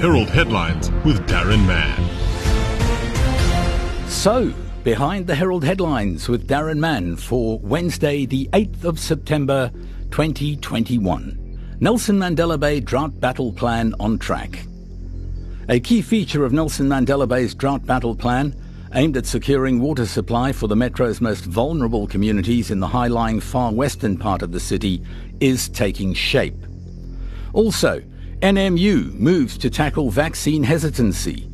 Herald headlines with Darren Mann. So, behind the Herald headlines with Darren Mann for Wednesday, the 8th of September 2021. Nelson Mandela Bay Drought Battle Plan on track. A key feature of Nelson Mandela Bay's Drought Battle Plan aimed at securing water supply for the metro's most vulnerable communities in the high-lying far western part of the city is taking shape. Also, NMU moves to tackle vaccine hesitancy.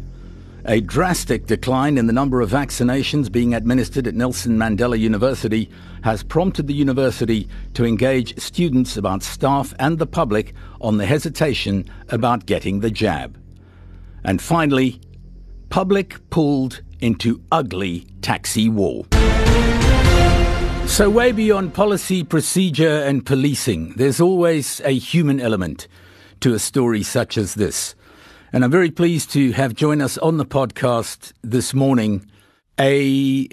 A drastic decline in the number of vaccinations being administered at Nelson Mandela University has prompted the university to engage students about staff and the public on the hesitation about getting the jab. And finally, public pulled into ugly taxi war. So, way beyond policy, procedure, and policing, there's always a human element to a story such as this. And I'm very pleased to have joined us on the podcast this morning a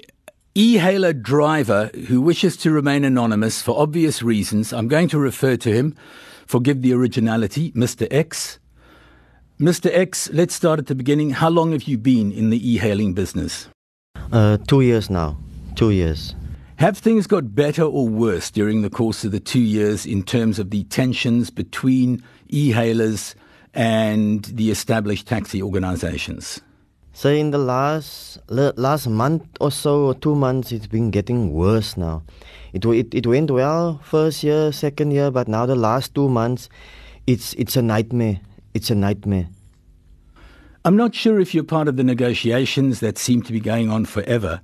e-hailer driver who wishes to remain anonymous for obvious reasons. I'm going to refer to him, forgive the originality, Mr. X. Mr. X, let's start at the beginning. How long have you been in the e-hailing business? Uh, two years now. Two years. Have things got better or worse during the course of the two years in terms of the tensions between e-hailers and the established taxi organizations? So in the last last month or so, or two months, it's been getting worse now. It, it it went well first year, second year, but now the last two months, it's it's a nightmare. It's a nightmare. I'm not sure if you're part of the negotiations that seem to be going on forever,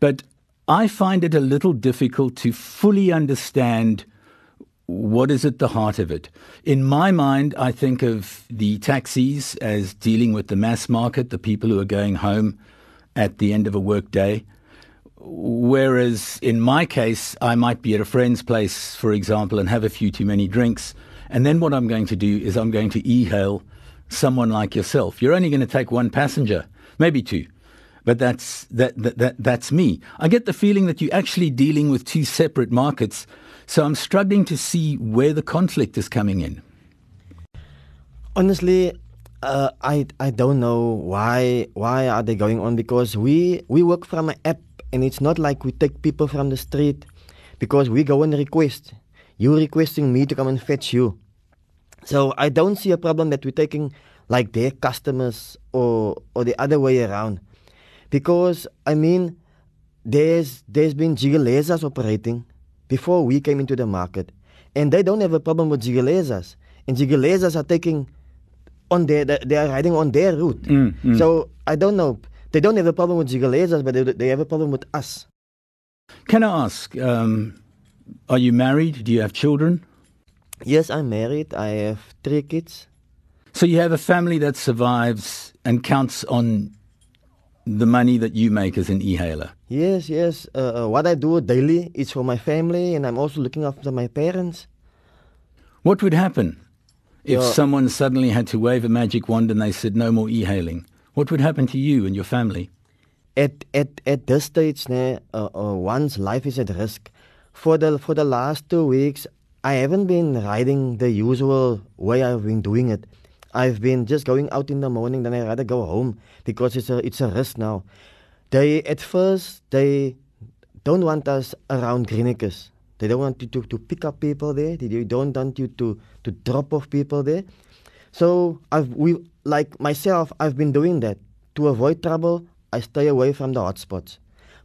but I find it a little difficult to fully understand what is at the heart of it. In my mind, I think of the taxis as dealing with the mass market, the people who are going home at the end of a workday. Whereas in my case, I might be at a friend's place, for example, and have a few too many drinks and then what I'm going to do is I'm going to e-hail someone like yourself. You're only going to take one passenger, maybe two. But that's that, that, that that's me. I get the feeling that you're actually dealing with two separate markets. So I'm struggling to see where the conflict is coming in. Honestly, uh, I I don't know why why are they going on because we we work from an app and it's not like we take people from the street because we go and request. You requesting me to come and fetch you. So I don't see a problem that we're taking like their customers or or the other way around. Because I mean there's there's been Jikelezas operating before we came into the market. And they don't have a problem with Jikelezas. And Jikelezas are taking on their they are riding on their route. Mm, mm. So I don't know. They don't have a problem with Jikelezas, but they, they have a problem with us. Can I ask, um, are you married? Do you have children? Yes, I'm married. I have three kids. So you have a family that survives and counts on the money that you make as an e-hailer. Yes, yes. Uh, uh, what I do daily is for my family, and I'm also looking after my parents. What would happen if someone suddenly had to wave a magic wand and they said no more e-hailing? What would happen to you and your family? At at at this stage, uh, uh, one's life is at risk. For the for the last two weeks, I haven't been riding the usual way I've been doing it. I've been just going out in the morning, then I rather go home because it's a it's a risk now. They at first they don't want us around Greenacres. They don't want you to, to pick up people there. They don't want you to, to drop off people there. So I've we like myself, I've been doing that to avoid trouble. I stay away from the hotspots.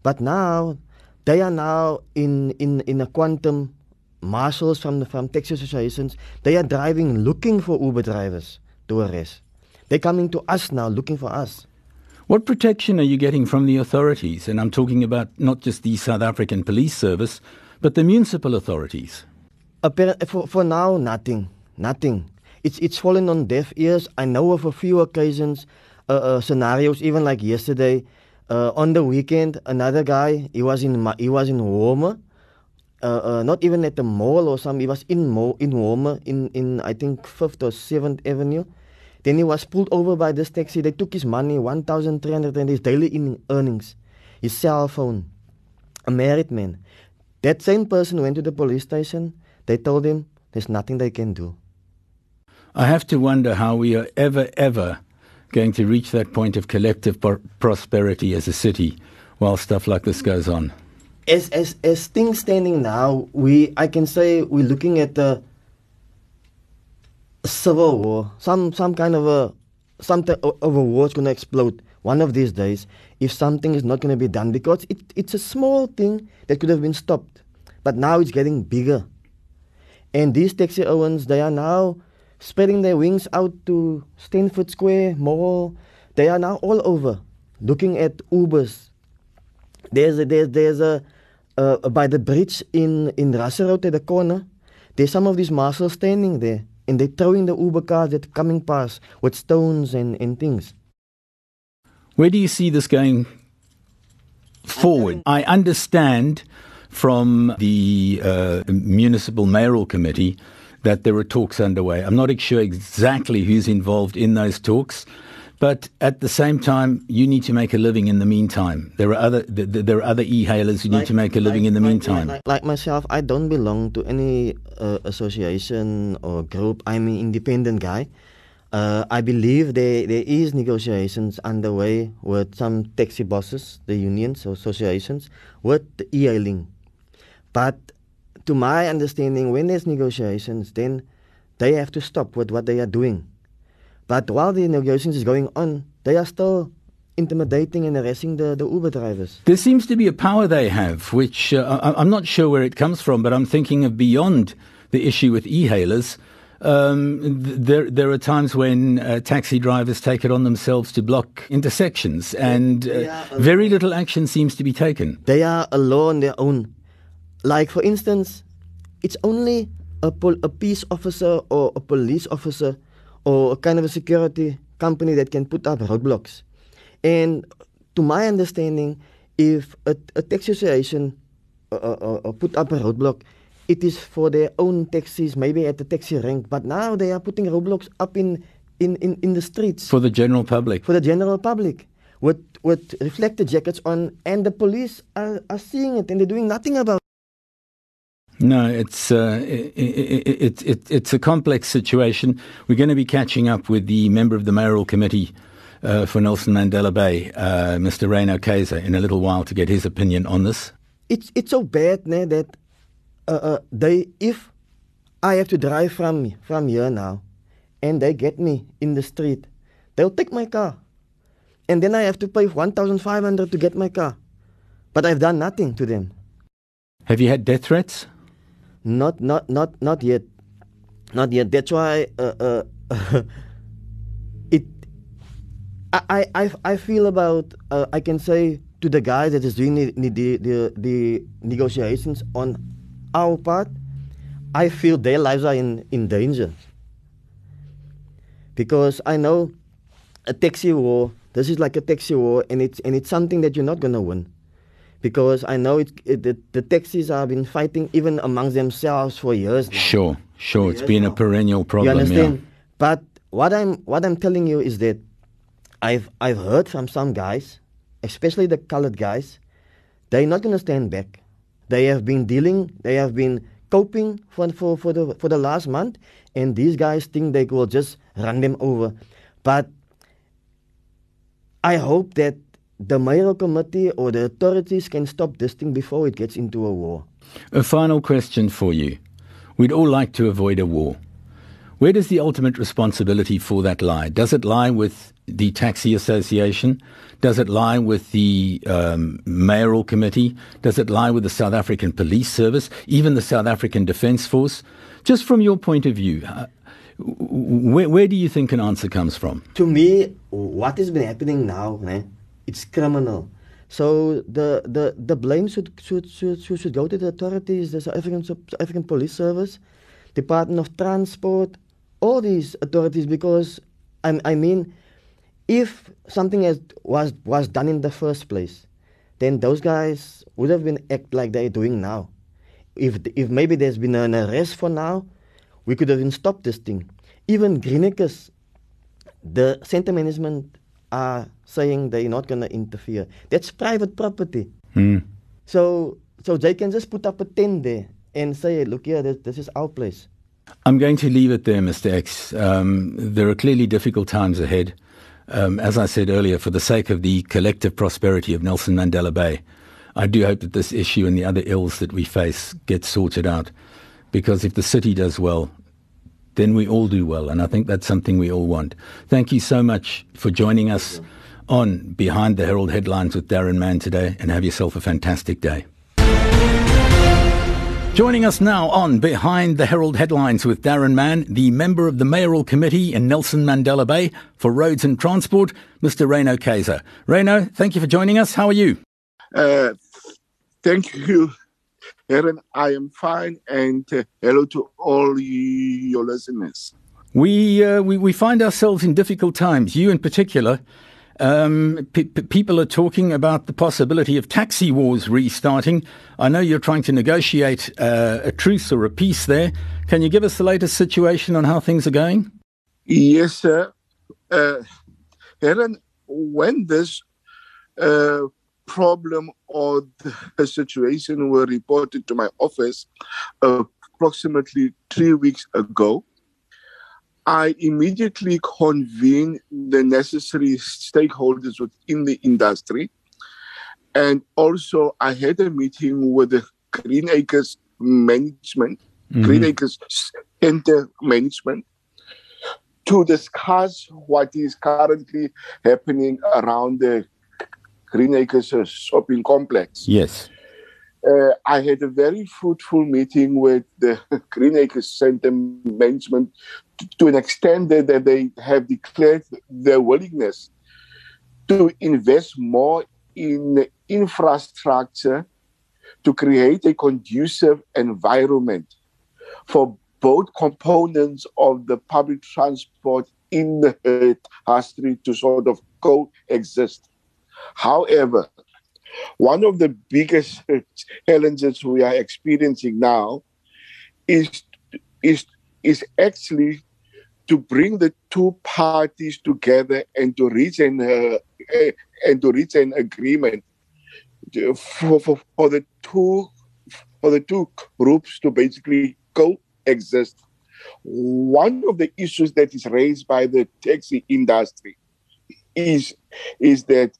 But now they are now in in in a quantum marshals from, the, from taxi associations, they are driving looking for Uber drivers to arrest. They're coming to us now looking for us. What protection are you getting from the authorities? And I'm talking about not just the South African Police Service, but the municipal authorities. For, for now, nothing. Nothing. It's, it's fallen on deaf ears. I know of a few occasions, uh, uh, scenarios, even like yesterday. Uh, on the weekend, another guy, he was in, he was in Walmer, uh, uh, not even at the mall or something. He was in mall in Walmer in in I think Fifth or Seventh Avenue. Then he was pulled over by this taxi. They took his money, one thousand three hundred and his daily in earnings, his cell phone. A married man. That same person went to the police station. They told him there's nothing they can do. I have to wonder how we are ever, ever going to reach that point of collective prosperity as a city while stuff like this goes on? As, as, as things standing now, we I can say we're looking at a civil war, some some kind of a something of a war is going to explode one of these days if something is not going to be done because it, it's a small thing that could have been stopped, but now it's getting bigger. And these taxi owners, they are now spreading their wings out to Stanford Square Mall. They are now all over, looking at Ubers. There's a, there's there's a uh, by the bridge in in Road at the corner. There's some of these marshals standing there, and they're throwing the Uber cars that coming past with stones and, and things. Where do you see this going forward? I understand from the uh, municipal mayoral committee that there are talks underway. I'm not sure exactly who's involved in those talks, but at the same time, you need to make a living in the meantime. There are other th- th- there are other e-hailers who like, need to make a living like, in the like, meantime. Like, myself, I don't belong to any uh, association or group. I'm an independent guy. Uh, I believe there, there is negotiations underway with some taxi bosses, the unions or associations, with the e-hailing. But to my understanding, when there's negotiations, then they have to stop with what they are doing. But while the negotiations is going on, they are still intimidating and arresting the, the Uber drivers. There seems to be a power they have, which uh, I, I'm not sure where it comes from, but I'm thinking of beyond the issue with e-hailers um, there, there are times when uh, taxi drivers take it on themselves to block intersections, and uh, very little action seems to be taken. They are a law on their own. Like, for instance, it's only a, pol- a peace officer or a police officer or a kind of a security company that can put up roadblocks. And to my understanding, if a, a taxi association uh, uh, uh put up a roadblock, it is for their own taxis, maybe at the taxi rank. But now they are putting roadblocks up in, in, in, in the streets. For the general public. For the general public. With, with reflector jackets on, and the police are, are seeing it and they're doing nothing about it. No, it's uh, it, it, it, it's a complex situation. We're going to be catching up with the member of the mayoral committee uh, for Nelson Mandela Bay, uh, Mr. Rano Kayser, in a little while to get his opinion on this. It's it's so bad, né, that uh, uh, they if I have to drive from from here now, and they get me in the street, they'll take my car, and then I have to pay one thousand five hundred to get my car, but I've done nothing to them. Have you had death threats? Not not not not yet, not yet. That's why uh, uh it. I, I, I feel about uh, I can say to the guy that is doing the, the, the, the negotiations on our part, I feel their lives are in, in danger. Because I know a taxi war, this is like a taxi war, and it's, and it's something that you're not going to win. Because I know it, it, the, the taxis have been fighting even amongst themselves for years. Now. Sure, sure. For it's been now. a perennial problem. You understand? Yeah. But what I'm, what I'm telling you is that I've, I've heard from some guys, especially the colored guys, they're not going to stand back. They have been dealing, they have been coping for, for, for, the, for the last month, and these guys think they will just run them over. But I hope that the mayoral committee or the authorities can stop this thing before it gets into a war. A final question for you. We'd all like to avoid a war. Where does the ultimate responsibility for that lie? Does it lie with the Taxi Association? Does it lie with the um, mayoral committee? Does it lie with the South African Police Service, even the South African Defence Force? Just from your point of view, uh, where, where, do you think an answer comes from? To me, what has been happening now, né, it's criminal. So the, the, the blame should, should, should, should go to the authorities, the South African, South African Police Service, Department of Transport, all these authorities, because I, I mean, if something has, was was done in the first place, then those guys would have been act like they're doing now. If if maybe there's been an arrest for now, we could have stopped this thing. Even Greenacres, the center management are saying they're not going to interfere. That's private property. Mm. So so they can just put up a tent there and say, look here, this, this is our place. I'm going to leave it there, Mr. X. Um, there are clearly difficult times ahead. um, as I said earlier, for the sake of the collective prosperity of Nelson Mandela Bay, I do hope that this issue and the other ills that we face get sorted out. Because if the city does well, then we all do well. And I think that's something we all want. Thank you so much for joining us on Behind the Herald Headlines with Darren Mann today, and have yourself a fantastic day. Joining us now on Behind the Herald Headlines with Darren Mann, the member of the Mayoral Committee in Nelson Mandela Bay for Roads and Transport, Mr. Rano Kayser. Rano, thank you for joining us. How are you? Uh, thank you, Darren. I am fine, and uh, hello to all your listeners. We, uh, we, we find ourselves in difficult times, you in particular. Um, p- people are talking about the possibility of taxi wars restarting. I know you're trying to negotiate uh, a truce or a peace there. Can you give us the latest situation on how things are going? Yes, sir. Uh, Darren, when this uh, problem or the situation were reported to my office approximately three weeks ago, I immediately convened the necessary stakeholders within the industry. And also, I had a meeting with the Greenacres management, mm-hmm. Greenacres Center management, to discuss what is currently happening around the Greenacres shopping complex. Yes. Uh, I had a very fruitful meeting with the Greenacres Center management to an extent that, that they have declared their willingness to invest more in infrastructure to create a conducive environment for both components of the public transport in the Street to sort of coexist. However, one of the biggest challenges we are experiencing now is, is, is actually to bring the two parties together and to reach an uh, and to reach an agreement for, for, for the two for the two groups to basically coexist. One of the issues that is raised by the taxi industry is is that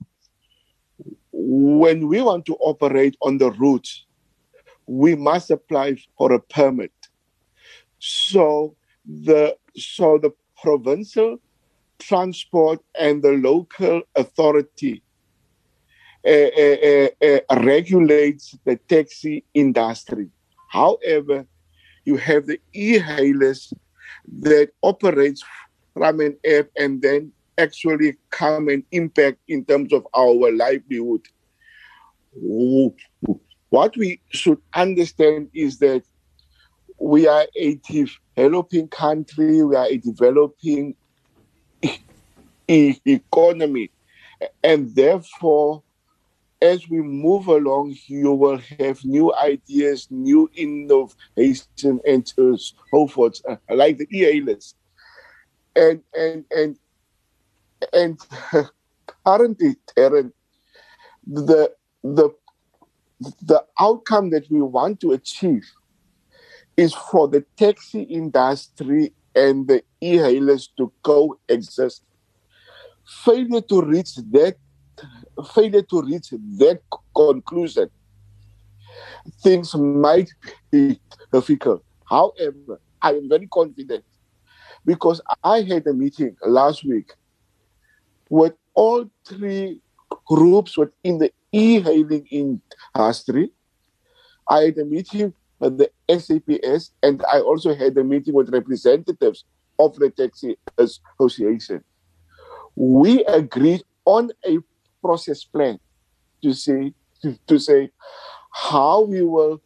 when we want to operate on the route, we must apply for a permit. So the so the provincial transport and the local authority uh, uh, uh, regulates the taxi industry. However, you have the e-hailers that operates from an app and then actually come and impact in terms of our livelihood. What we should understand is that we are a developing country, we are a developing economy. And therefore, as we move along, you will have new ideas, new innovation, and so forth, like the EA And, and, and, and currently, Darren, the, the, the outcome that we want to achieve is for the taxi industry and the e-hailers to coexist. Failure to reach that failure to reach that conclusion, things might be difficult. However, I am very confident because I had a meeting last week with all three groups within the e-hailing industry. I had a meeting with the SAPS, and I also had a meeting with representatives of the taxi association. We agreed on a process plan to say to, to say how we will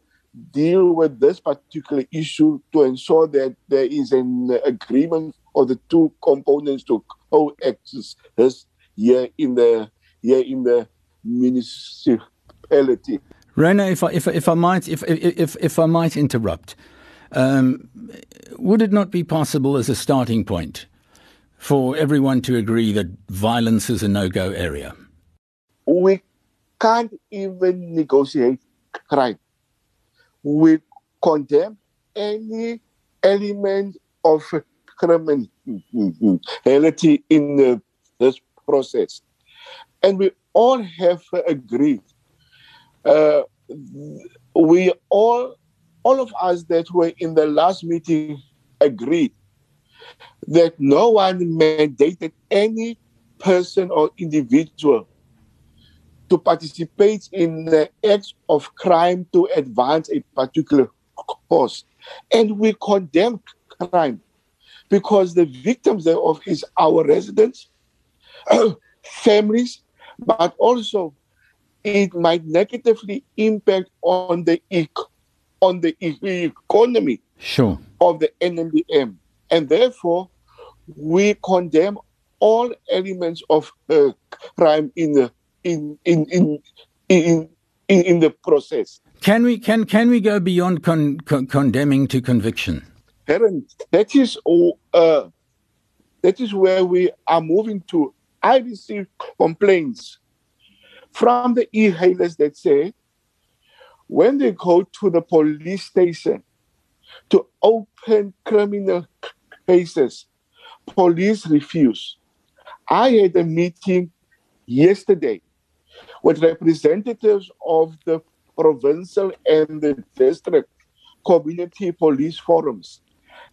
deal with this particular issue to ensure that there is an agreement of the two components to coexist here in the here in the municipality. Rano, if I, if, if I might, if, if, if I might interrupt, um, would it not be possible as a starting point for everyone to agree that violence is a no-go area? We can't even negotiate crime. We condemn any element of criminality mm, mm, mm, in this process. And we all have agreed. Uh, we all, all of us that were in the last meeting agreed that no one mandated any person or individual to participate in the acts of crime to advance a particular cause. And we condemn crime because the victims thereof is our residents, families, but also it might negatively impact on the on the economy sure. of the NMBM. And therefore, we condemn all elements of uh, crime in the in in in in, in, in the process. Can we can can we go beyond con, con, condemning to conviction? That is uh, that is where we are moving to. I receive complaints from the e-hailers that say when they go to the police station to open criminal cases, police refuse. I had a meeting yesterday with representatives of the provincial and the district community police forums.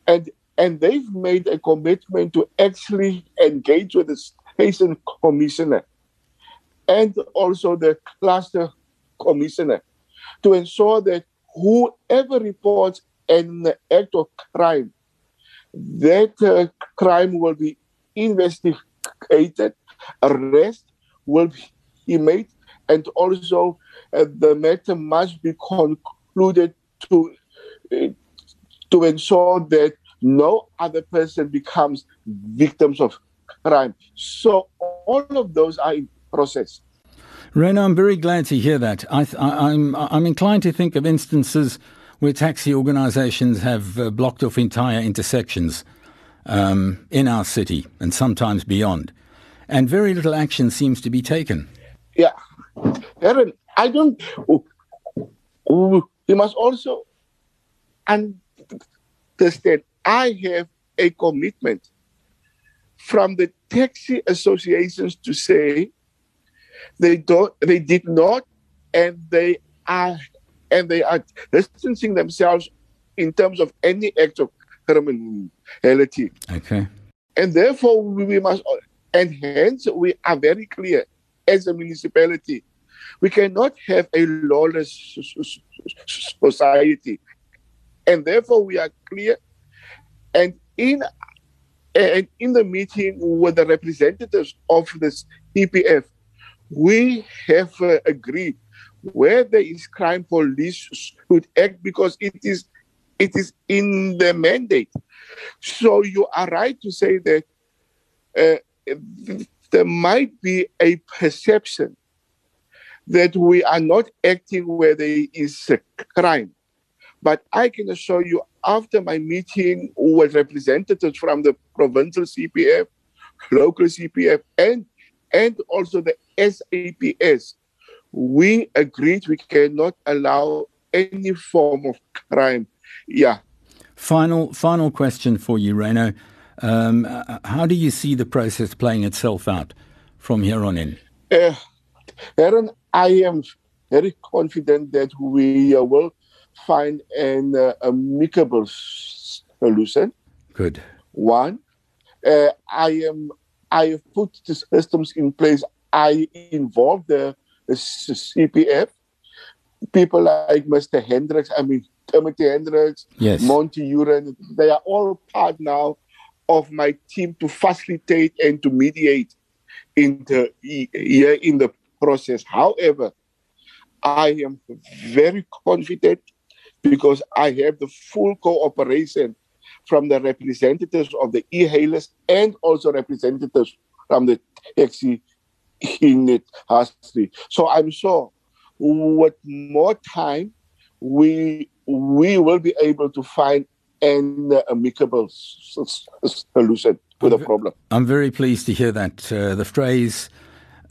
And and they've made a commitment to actually engage with the station commissioner and also the cluster commissioner to ensure that whoever reports an act of crime, that uh, crime will be investigated, arrest will be made, and also uh, the matter must be concluded to uh, to ensure that no other person becomes victims of crime. So all of those are in process. Rano, I'm very glad to hear that. I, am I'm, I'm inclined to think of instances where taxi organizations have uh, blocked off entire intersections um, in our city and sometimes beyond. And very little action seems to be taken. Yeah. Darren, I don't. We must also understand I have a commitment from the taxi associations to say they don't they did not and they are and they are distancing themselves in terms of any act of criminality. Okay. And therefore we must and hence we are very clear as a municipality. We cannot have a lawless society. And therefore we are clear and in and in the meeting with the representatives of this CPF, we have uh, agreed where there is crime, police should act because it is it is in the mandate. So you are right to say that uh, there might be a perception that we are not acting where there is a crime. But I can assure you, after my meeting with representatives from the provincial CPF, local CPF, and and also the SAPS, we agreed we cannot allow any form of crime. Yeah. Final final question for you, Rano. Um, how do you see the process playing itself out from here on in? Uh, Darren, I am very confident that we uh, will find an uh, amicable solution. Good. One, uh, I am. I have put the systems in place. I involved the, the CPF people like Mr. Hendricks. I mean Timothy Hendricks, yes. Monty Uren. They are all part now of my team to facilitate and to mediate in the in the process. However, I am very confident because I have the full cooperation from the representatives of the e-hailers and also representatives from the taxi unit industry. So I'm sure with more time, we we will be able to find an amicable solution to the problem. I'm very pleased to hear that. Uh, the phrase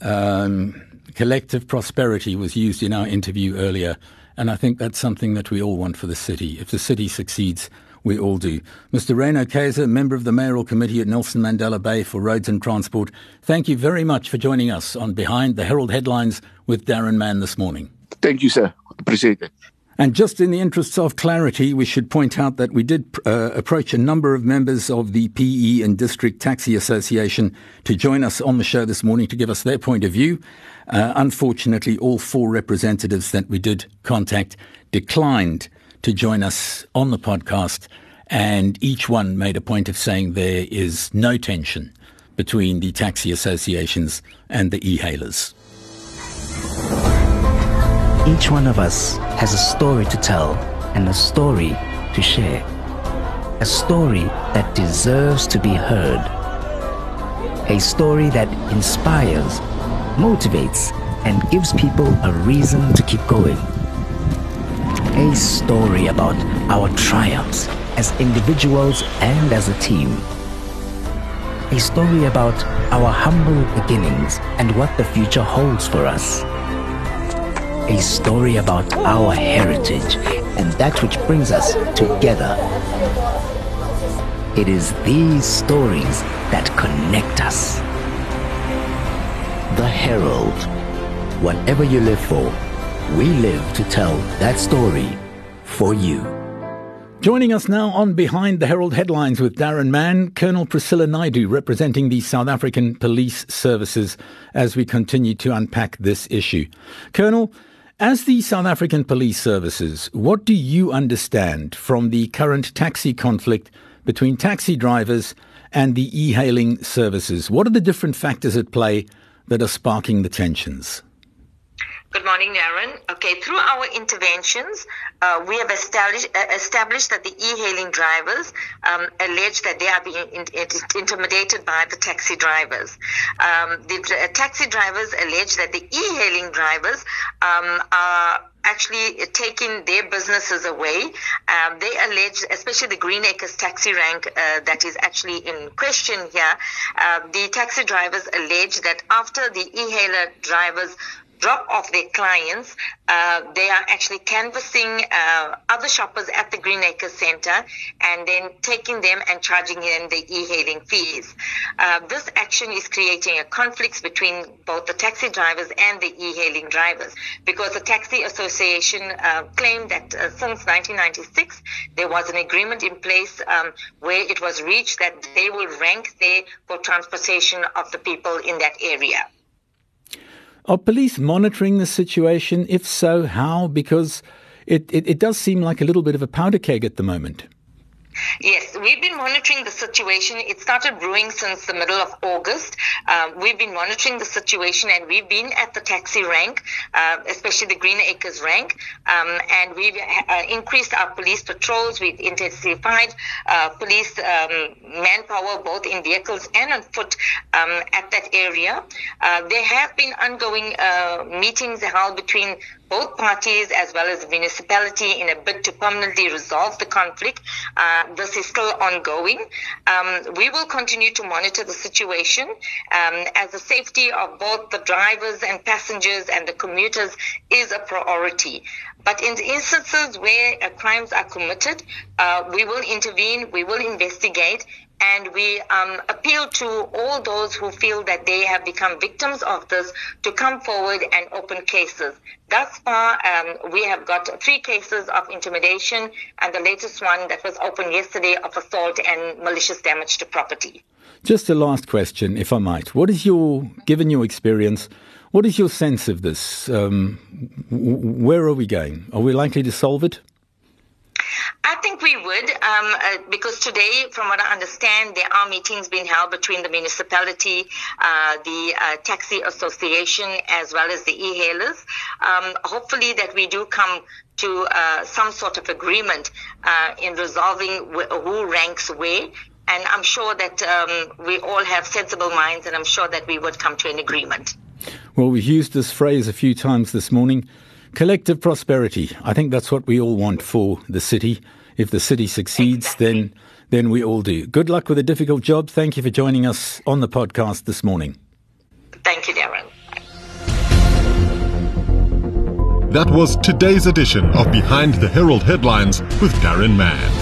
um, collective prosperity was used in our interview earlier. And I think that's something that we all want for the city. If the city succeeds, We all do. Mr. Rano Kayser, member of the mayoral committee at Nelson Mandela Bay for Roads and Transport, thank you very much for joining us on Behind the Herald Headlines with Darren Mann this morning. Thank you, sir. Appreciate it. And just in the interests of clarity, we should point out that we did uh, approach a number of members of the PE and District Taxi Association to join us on the show this morning to give us their point of view. Uh, unfortunately, all four representatives that we did contact declined to join us on the podcast, and each one made a point of saying there is no tension between the taxi associations and the e-hailers. Each one of us has a story to tell and a story to share. A story that deserves to be heard. A story that inspires, motivates, and gives people a reason to keep going. A story about our triumphs as individuals and as a team. A story about our humble beginnings and what the future holds for us a story about our heritage and that which brings us together. It is these stories that connect us. The Herald. Whatever you live for, we live to tell that story for you. Joining us now on Behind the Herald Headlines with Darren Mann, Colonel Priscilla Naidu, representing the South African Police Services, as we continue to unpack this issue. Colonel, as the South African Police Services, what do you understand from the current taxi conflict between taxi drivers and the e hailing services? What are the different factors at play that are sparking the tensions? Good morning, Darren. Okay, through our interventions, uh, we have established, uh, established that the e-hailing drivers um, allege that they are being in, in, intimidated by the taxi drivers. Um, the uh, taxi drivers allege that the e-hailing drivers um, are actually taking their businesses away. Um, they allege, especially the Greenacres taxi rank uh, that is actually in question here, uh, the taxi drivers allege that after the e-hailer drivers drop off their clients, uh, they are actually canvassing uh, other shoppers at the Greenacre Center and then taking them and charging them the e-hailing fees. Uh, this action is creating a conflict between both the taxi drivers and the e-hailing drivers because the Taxi Association uh, claimed that uh, since 1996 there was an agreement in place um, where it was reached that they will rank there for transportation of the people in that area. Are police monitoring the situation? If so, how? Because it, it, it does seem like a little bit of a powder keg at the moment. Yes, we've been monitoring the situation. It started brewing since the middle of August. Um, we've been monitoring the situation and we've been at the taxi rank, uh, especially the Greenacres rank, um, and we've uh, increased our police patrols. We've intensified uh, police um, manpower, both in vehicles and on foot, um, at that area. Uh, there have been ongoing uh, meetings held between both parties as well as the municipality in a bid to permanently resolve the conflict. Uh, this is still ongoing. Um, we will continue to monitor the situation um, as the safety of both the drivers and passengers and the commuters is a priority. But in the instances where uh, crimes are committed, uh, we will intervene, we will investigate, and we um, appeal to all those who feel that they have become victims of this to come forward and open cases. Thus far, um, we have got three cases of intimidation, and the latest one that was opened yesterday of assault and malicious damage to property. Just a last question, if I might. What is your, given your experience, what is your sense of this? Um, where are we going? Are we likely to solve it? I think we would, um, uh, because today, from what I understand, there are meetings being held between the municipality, uh, the uh, taxi association, as well as the e-hailers. Um, hopefully, that we do come to uh, some sort of agreement uh, in resolving wh- who ranks where. And I'm sure that um, we all have sensible minds, and I'm sure that we would come to an agreement. Well, we've used this phrase a few times this morning. Collective prosperity. I think that's what we all want for the city. If the city succeeds, exactly. then then we all do. Good luck with a difficult job. Thank you for joining us on the podcast this morning. Thank you, Darren. That was today's edition of Behind the Herald Headlines with Darren Mann.